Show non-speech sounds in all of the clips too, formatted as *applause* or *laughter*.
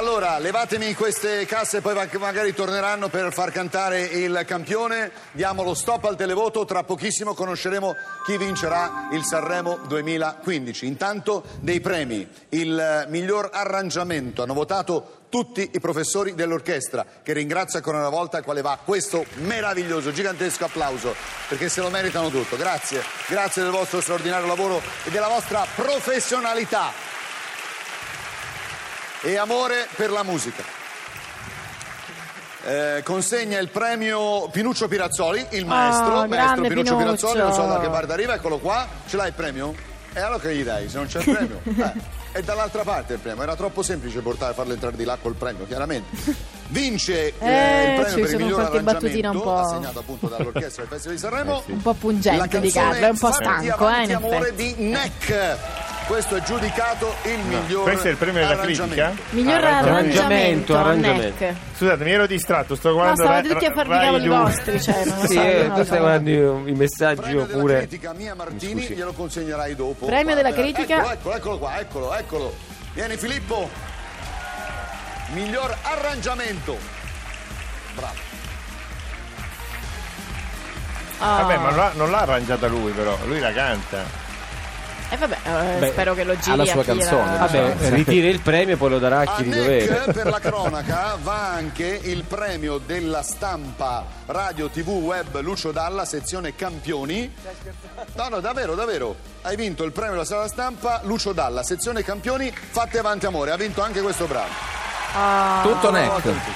Allora, levatemi queste casse, poi va- magari torneranno per far cantare il campione. Diamo lo stop al televoto, tra pochissimo conosceremo chi vincerà il Sanremo 2015. Intanto dei premi, il miglior arrangiamento. Hanno votato tutti i professori dell'orchestra, che ringrazio ancora una volta, al quale va questo meraviglioso, gigantesco applauso, perché se lo meritano tutto. Grazie, grazie del vostro straordinario lavoro e della vostra professionalità e amore per la musica. Eh, consegna il premio Pinuccio Pirazzoli, il maestro, Ah, maestro grande Pinuccio Pinuccio. Pirazzoli, non so da che parte arriva, eccolo qua, ce l'hai il premio? E allora che gli dai se non c'è il premio? *laughs* Eh, è dall'altra parte il premio, era troppo semplice portare, farlo entrare di là col premio, chiaramente. Vince eh, Eh, il premio ci per il miglior arrangiamento, assegnato appunto dall'orchestra del Festival di *laughs* Sanremo. Un po' pungente di Carlo, è un po' stanco, eh, avanti, in amore di Neck. Questo è giudicato il miglior Questo è il premio della critica? arrangiamento. Miglior arrangiamento, arrangiamento, Neck. Scusate, mi ero distratto, sto No, guardando stavate tutti a farvi i Rai cavoli vostri, cioè, non lo Sì, so. io eh, non lo tu so. stai guardando i- messaggi Premio della oppure... critica Mia Martini Scusi. glielo consegnerai dopo. Premio della critica? Eccolo, eccolo, eccolo qua, eccolo, eccolo. Vieni Filippo. Miglior arrangiamento. Bravo. Ah. Vabbè, ma non l'ha, non l'ha arrangiata lui però, lui la canta. E vabbè, eh, Beh, spero che lo giri alla a sua chi la- canzone, Vabbè, ritiri il premio e poi lo darà a chi di dovere. per la *laughs* cronaca va anche il premio della stampa radio tv web Lucio Dalla sezione campioni. No no davvero davvero. Hai vinto il premio della sala stampa Lucio Dalla sezione campioni. Fate avanti amore. Ha vinto anche questo bravo Ah. Tutto tutti.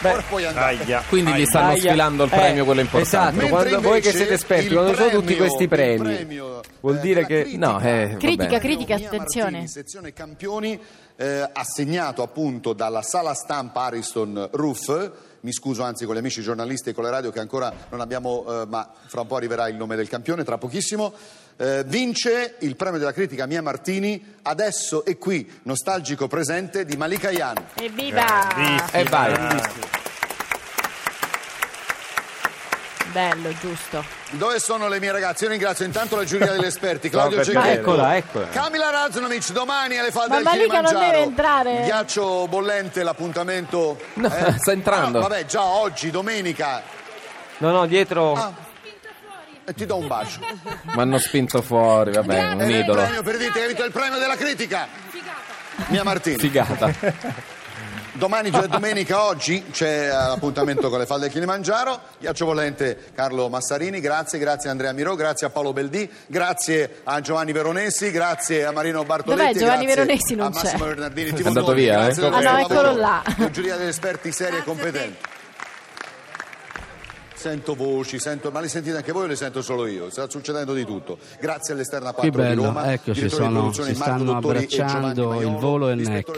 Beh. Quindi gli stanno Aia. sfilando il Eh, premio, quello importante. Esatto, quando voi che siete esperti, quando sono tutti premio- questi premi, premio, vuol eh, dire che... critica. No, eh, Critica, vabbè. critica, attenzione. Martini, sezione campioni, eh, assegnato appunto dalla sala stampa Ariston Roof. Mi scuso anzi con gli amici giornalisti e con le radio che ancora non abbiamo, eh, ma fra un po' arriverà il nome del campione, tra pochissimo. Eh, vince il premio della critica Mia Martini, adesso è qui, nostalgico presente di Malika Yan. Evviva! E vai. Bello, giusto. Dove sono le mie ragazze? Io ringrazio intanto la giuria degli esperti, *laughs* Claudio Cecchetto. Eccola, eccola. Camila Raznovic, domani alle falde Ma del Malika non Kilimangiaro. deve entrare. Ghiaccio bollente, l'appuntamento. No, sta entrando. No, vabbè, già oggi, domenica. No, no, dietro... Ah. E ti do un bacio. Mi hanno spinto fuori, vabbè, un Ed è il idolo. premio per dite che hai vinto il premio della critica. Mia Martini. Figata. Domani, cioè domenica, oggi c'è eh, l'appuntamento con le falde del Kilimangiaro. Ghiaccio volente Carlo Massarini, grazie, grazie a Andrea Miro, grazie a Paolo Beldì, grazie a Giovanni Veronesi, grazie a Marino Bartoletti. Dov'è Giovanni grazie Veronesi? Non a Massimo c'è. Bernardini, È andato via, eh? Ah, no, eccolo là. Giuria degli esperti seri e competenti. Sento voci, sento, ma le sentite anche voi o le sento solo io? Sta succedendo di tutto. Grazie all'esterna 4 Che bello, di Roma. eccoci, direttore di sono- si Marco stanno abbracciando Maiolo, il volo e il neck.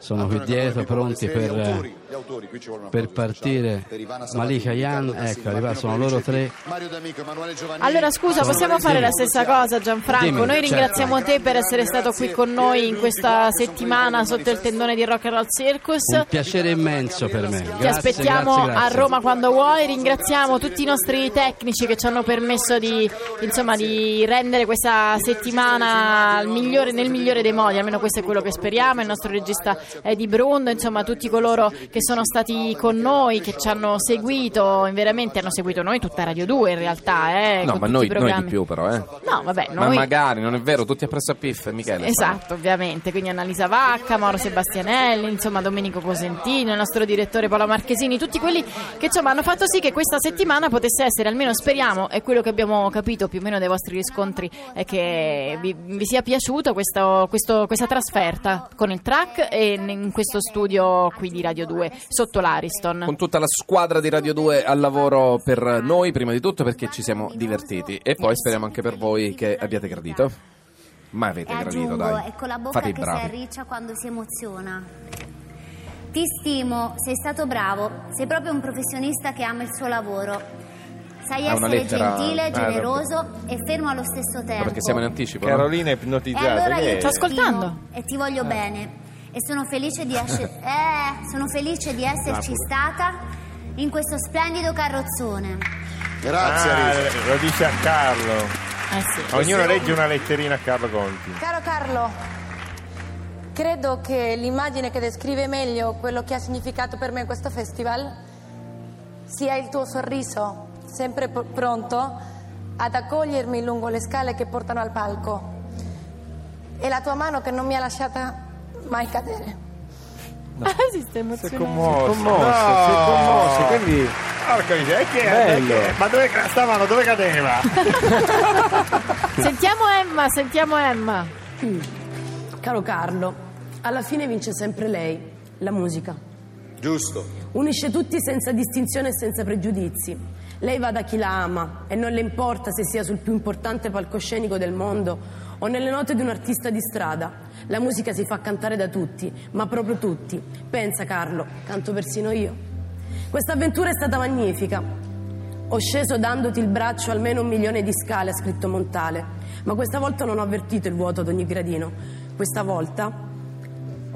Sono Antonio qui dietro, pronti per, gli autori, gli autori, ci per partire. per Malika Tassi, ecco, Martino sono loro tre. Mario D'Amico, Emanuele Giovannini. Allora scusa, possiamo fare la stessa cosa Gianfranco? Dimmi, Noi certo. ringraziamo te per essere stato qui con noi in questa settimana sotto il tendone di Rock and Roll Circus. Un piacere immenso per me. Ti Grazie, aspettiamo grazie, grazie. a Roma quando vuoi, ringraziamo tutti i nostri tecnici che ci hanno permesso di, insomma, di rendere questa settimana migliore- nel migliore dei modi, almeno questo è quello che speriamo, il nostro regista Eddie Brundo, insomma tutti coloro che sono stati con noi, che ci hanno seguito, veramente hanno seguito noi tutta Radio 2 in realtà. Eh, No, ma noi, noi di più però, eh. No, vabbè, Ma noi... magari, non è vero, tutti appresso a Piff, Michele. Esatto, ovviamente, quindi Annalisa Vacca, Mauro Sebastianelli, insomma Domenico Cosentino, il nostro direttore Paolo Marchesini, tutti quelli che insomma hanno fatto sì che questa settimana potesse essere, almeno speriamo, è quello che abbiamo capito più o meno dai vostri riscontri, è che vi, vi sia piaciuto questo- questo- questa trasferta con il track e in questo studio qui di Radio 2 sotto l'Ariston. Con tutta la squadra di Radio 2 al lavoro per noi, prima di tutto perché ci siamo divertiti e poi speriamo anche per voi che abbiate gradito. Ma avete E gradito, aggiungo, dai. è con la bocca Fate i che si bravi. arriccia quando si emoziona. Ti stimo, sei stato bravo, sei proprio un professionista che ama il suo lavoro. Sai essere lettera- gentile, ah, generoso e fermo allo stesso tempo. Perché siamo in anticipo. Carolina è E ipnotizzata. allora che io ti Sto ascoltando. e ti voglio bene e sono felice di essere *laughs* eh, sono felice di esserci stata in questo splendido carrozzone. Grazie, Ah, lo dice a Carlo. Eh sì. Ognuno legge una letterina a Carlo Conti. Caro Carlo, credo che l'immagine che descrive meglio quello che ha significato per me questo festival sia il tuo sorriso, sempre pr- pronto ad accogliermi lungo le scale che portano al palco e la tua mano che non mi ha lasciata mai cadere. Ah, si sta Si è emozionando. commosso, No. si è commosso, quindi Porca miseria, che è? Bello. Perché? Ma dove sta mano dove cadeva? *laughs* Sentiamo Emma, sentiamo Emma. Caro Carlo, alla fine vince sempre lei, la musica. Giusto. Unisce tutti senza distinzione e senza pregiudizi. Lei va da chi la ama e non le importa se sia sul più importante palcoscenico del mondo o nelle note di un artista di strada. La musica si fa cantare da tutti, ma proprio tutti. Pensa Carlo, canto persino io. Questa avventura è stata magnifica. Ho sceso dandoti il braccio almeno un milione di scale, ha scritto Montale, ma questa volta non ho avvertito il vuoto ad ogni gradino. Questa volta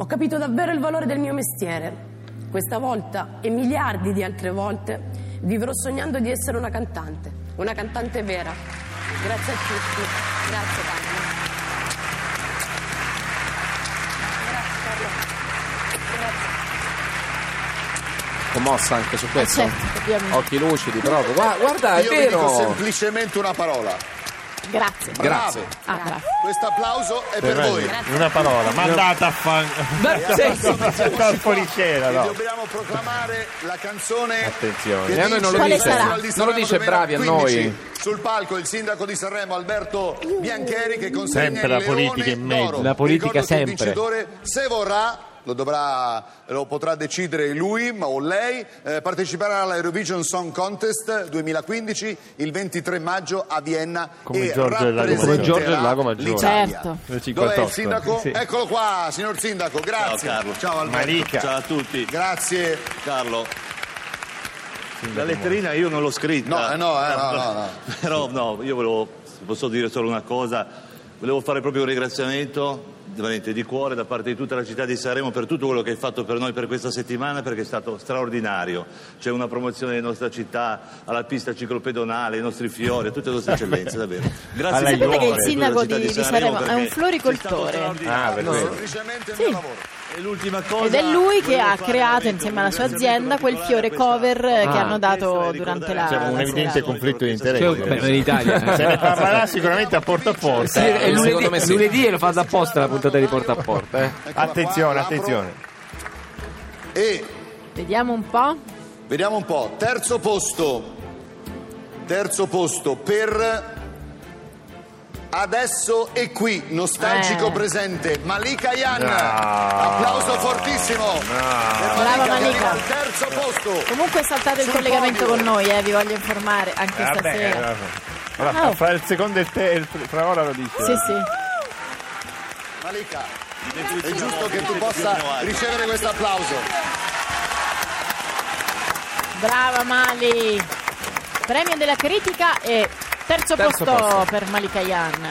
ho capito davvero il valore del mio mestiere. Questa volta e miliardi di altre volte vivrò sognando di essere una cantante, una cantante vera. Grazie a tutti. Grazie Carlo. Grazie Carlo. Grazie. Commossa anche su questo. certo, ovviamente. Occhi lucidi proprio. Gua- Guarda, è Io vi dico vero. semplicemente una parola. Grazie. Brave. Ah, grazie. Questo applauso è per Per voi. Una parola, mandata a fan. Al fuoricena, no. dobbiamo proclamare la canzone Attenzione. che E noi non lo dice. Non lo dice bravi a 2015. noi. Sul palco il sindaco di Sanremo Alberto Biancheri che consegna Sempre la politica in mezzo. La politica Ricordo che il sempre. vincitore, se vorrà, lo, dovrà, lo potrà decidere lui ma- o lei, eh, parteciperà all'Eurovision Song Contest 2015 il 23 maggio a Vienna Come e Giorgio del Lago Maggiore. rappresenterà Come Giorgio del Lago Maggiore. Certo. Dov'è il 58, sindaco? sì. Eccolo qua, signor sindaco, grazie. Ciao, Carlo. Ciao Alberto. Marica. Ciao a tutti. Grazie. Carlo. La letterina io non l'ho scritta. No, eh, no, eh, no, no, no. *laughs* Però no, io volevo, se posso dire solo una cosa, volevo fare proprio un ringraziamento veramente di cuore da parte di tutta la città di Sanremo per tutto quello che hai fatto per noi per questa settimana perché è stato straordinario. C'è una promozione della nostra città, alla pista ciclopedonale, ai nostri fiori, a tutte le nostre eccellenze, davvero. *laughs* Grazie di cuore Sapete che il a sindaco città di- di Sanremo è un floricoltore. Ah, quello. Semplicemente il Sì. mio lavoro. L'ultima cosa, Ed è lui che ha creato insieme un alla sua azienda quel fiore cover questa- che hanno dato è durante la, C'è un la evidente conflitto di Cioè, interessi. beh, in Italia. *laughs* Se ne parlerà sicuramente a porta a porta. Sì, E Eh, lunedì, sì. lunedì lo fanno apposta la puntata di porta a porta. Eh. Attenzione, attenzione. E Vediamo un po'. vediamo un po', terzo posto. Terzo posto per Adesso e qui, nostalgico Eh. presente, Malika Yan. No. Applauso fortissimo. Per Brava Malika, al terzo posto. Comunque è saltato il Sul collegamento podio. con noi, eh, vi voglio informare anche Vabbè, stasera. vabbè. Allora, Oh. fra il secondo e il, te- il fra ora lo dice. Sì, sì. Malika, è giusto che tu possa ricevere questo applauso. Brava Mali. Premio della critica e terzo, Terzo posto, posto. per Malika Yan.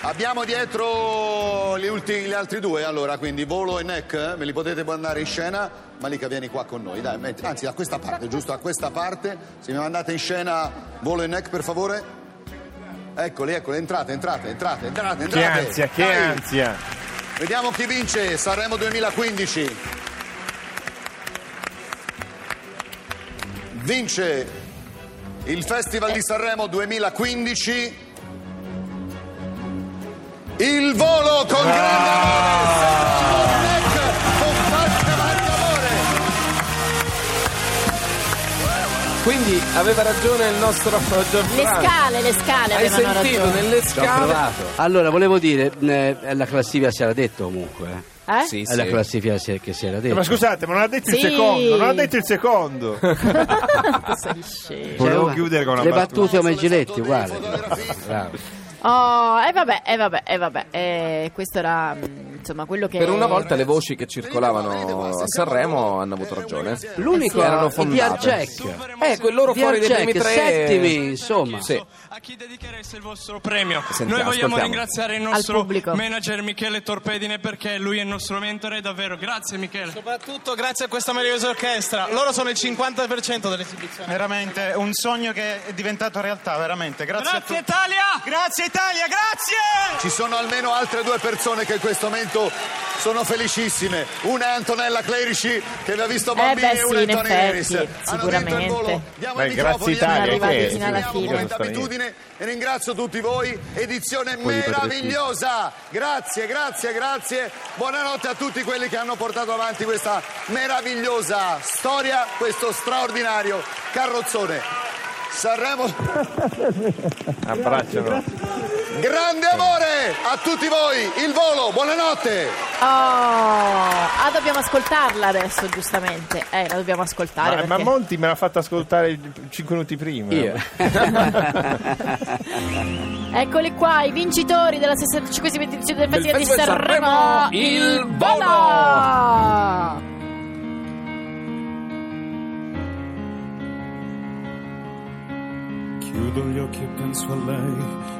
Abbiamo dietro gli, ultimi, gli altri due, allora, quindi Volo e Neck, eh, me li potete mandare in scena. Malika, vieni qua con noi, dai, metti- anzi, a questa parte, giusto a questa parte. Se mi mandate in scena Volo e Neck, per favore. Eccoli, eccoli, entrate, entrate, entrate, entrate, Che entrate. ansia, che Dai. ansia. Vediamo chi vince Sanremo 2015. Vince il Festival di Sanremo 2015. Il volo con grande amore. Quindi aveva ragione il nostro Gianfranco. Le scale, le scale Hai avevano sentito ragione. nelle scale? Allora, volevo dire, eh, la classifica si era detto comunque. Eh. Eh? Sì, È la sì. classifica si- che si era Eh, detto. Ma scusate, ma non ha detto Sì. il secondo, non ha detto il secondo. *laughs* Volevo chiudere con una Le battute come Giletti, Sono uguale. Bravo. Oh, e vabbè, e vabbè, e vabbè. eh, questo era mm, insomma quello che Per una volta le voci che circolavano a Sanremo hanno avuto ragione. L'unico Erano era i fondate. Jack. Eh, quel loro fuori Dear primi tre. settimi, insomma. Sì. A chi dedichereste il vostro premio? Sentiamo, Noi vogliamo ascoltiamo. ringraziare il nostro pubblico. manager Michele Torpedine perché lui è il nostro mentore, davvero. Grazie Michele. Soprattutto grazie a questa meravigliosa orchestra. Loro sono il 50% dell'esibizione. Veramente un sogno che è diventato realtà, veramente. Grazie, Grazie a tutti. Italia! Grazie Italia, grazie! Ci sono almeno altre due persone che in questo momento intanto sono felicissime. Una è Antonella Clerici che vi ha visto Eh bambini beh, e una sì, è Tony Harris. Sicuramente. Diamo Beh, grazie Italia, che- fino alla fine. come d'abitudine e ringrazio tutti voi. Edizione Poi meravigliosa. Grazie, grazie, grazie. Buonanotte a tutti quelli che hanno portato avanti questa meravigliosa storia, questo straordinario carrozzone. Sanremo, *laughs* Abbracciano. Grande amore a tutti voi. Il volo, buonanotte. Oh, ah, dobbiamo ascoltarla adesso, giustamente. Eh, la dobbiamo ascoltare. Ma, ma perché- Monti me l'ha fatto ascoltare 5 minuti prima. Io. *laughs* Eccoli qua, i vincitori della 65esima edizione del Festival di. Sanremo, il volo! Chiudo gli occhi e penso a lei,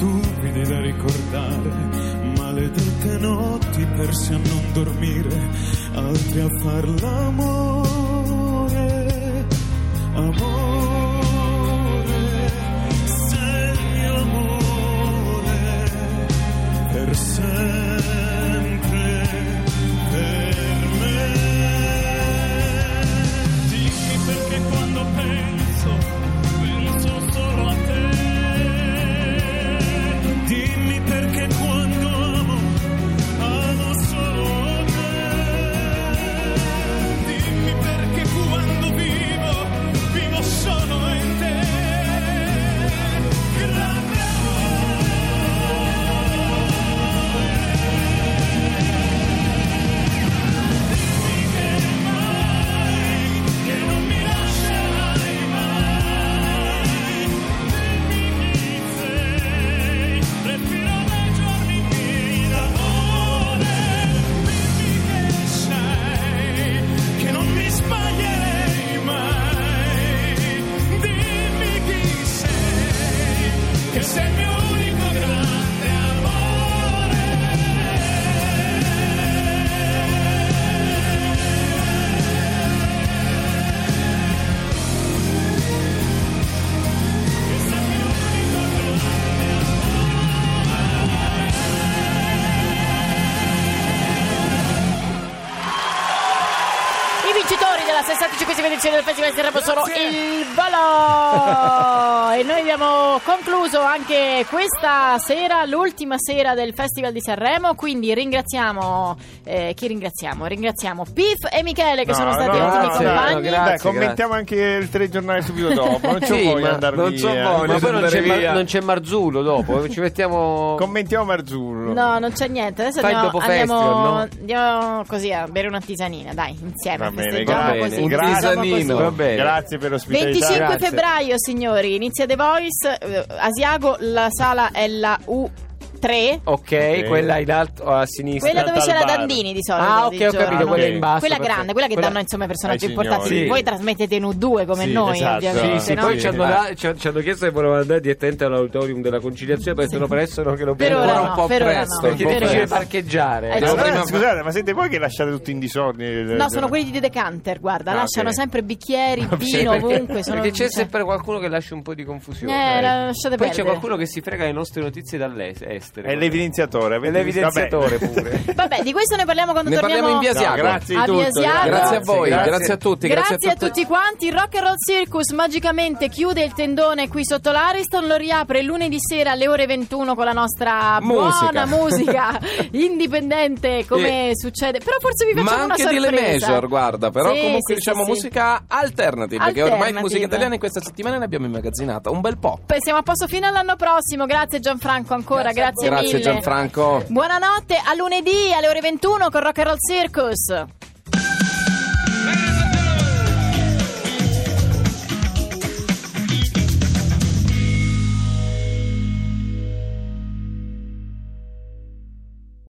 stupidi da ricordare, maledette notti persi a non dormire, altri a far l'amore, amore, Dimmi perché quando 65esima edizione del Festival di Sanremo sono il Volo *laughs* e noi abbiamo concluso anche questa sera, l'ultima sera del Festival di Sanremo, quindi ringraziamo, eh, chi ringraziamo? Ringraziamo Pif e Michele che No, sono stati no, ottimi no, compagni. no, Dai, commentiamo anche il telegiornale subito dopo. Non c'ho Sì, voglia di ma andare non via. voglia, ma poi non c'è, Mar- non c'è Marzullo dopo, ci mettiamo... Commentiamo Marzullo. No, non c'è niente. Adesso Fai andiamo, dopo andiamo, festival, no? andiamo così a bere una tisanina, dai, insieme. Va bene. così. Un bene. Grazie per l'ospitalità. 25 Grazie. febbraio, signori, inizia The Voice. eh, Asiago, la sala è la U3. Ok, quella in alto a sinistra. Quella dove c'è la Dandini di solito. Ah, di ok, ho giorno. capito, quella in basso. Quella perfetto. grande, quella che Quella- danno insomma ai personaggi ai importanti. signori. Voi trasmettete in U2 come Sì, noi, esatto. ovviamente. Sì, sì, no? poi ci hanno, ci- ci hanno chiesto se volevano andare direttamente all'auditorium della conciliazione, perché sono presto no, che lo Per ora no, un po' per ora presto, no, perché per è difficile ora. parcheggiare. Eh, sì. prima- Scusate, ma siete voi che lasciate tutti in disordine? il- No, sono quelli di Decanter, guarda, Ah, lasciano ok. sempre bicchieri, *laughs* Sì, vino perché- ovunque. Sono, perché c'è cioè- sempre qualcuno che lascia un po' di confusione. Eh, Eh. lasciate Poi c'è perdere. qualcuno che si frega le nostre notizie dall'estero. È l'evidenziatore. È l'evidenziatore Vabbè. pure. *laughs* Vabbè, di questo ne parliamo quando Ne torniamo parliamo in via Asiago. grazie di a tutto, Asiago. Grazie a voi, Grazie. grazie, a tutti. Grazie, Grazie, a tutti quanti. Il Rock and Roll Circus magicamente chiude il tendone qui sotto l'Ariston. Lo riapre lunedì sera alle ore 21 con la nostra Musica. buona musica *laughs* indipendente, come succede. Però forse vi Ma facciamo una anche di sorpresa. Le Major, guarda, però Sì, comunque sì, diciamo sì, sì. musica alternative, perché ormai Alternative. musica italiana in questa settimana ne abbiamo immagazzinata un bel po'. Poi siamo a posto fino all'anno prossimo. Grazie Gianfranco ancora, grazie, Grazie mille. Gianfranco. Buonanotte, a lunedì alle ore 21 con Rock and Roll Circus.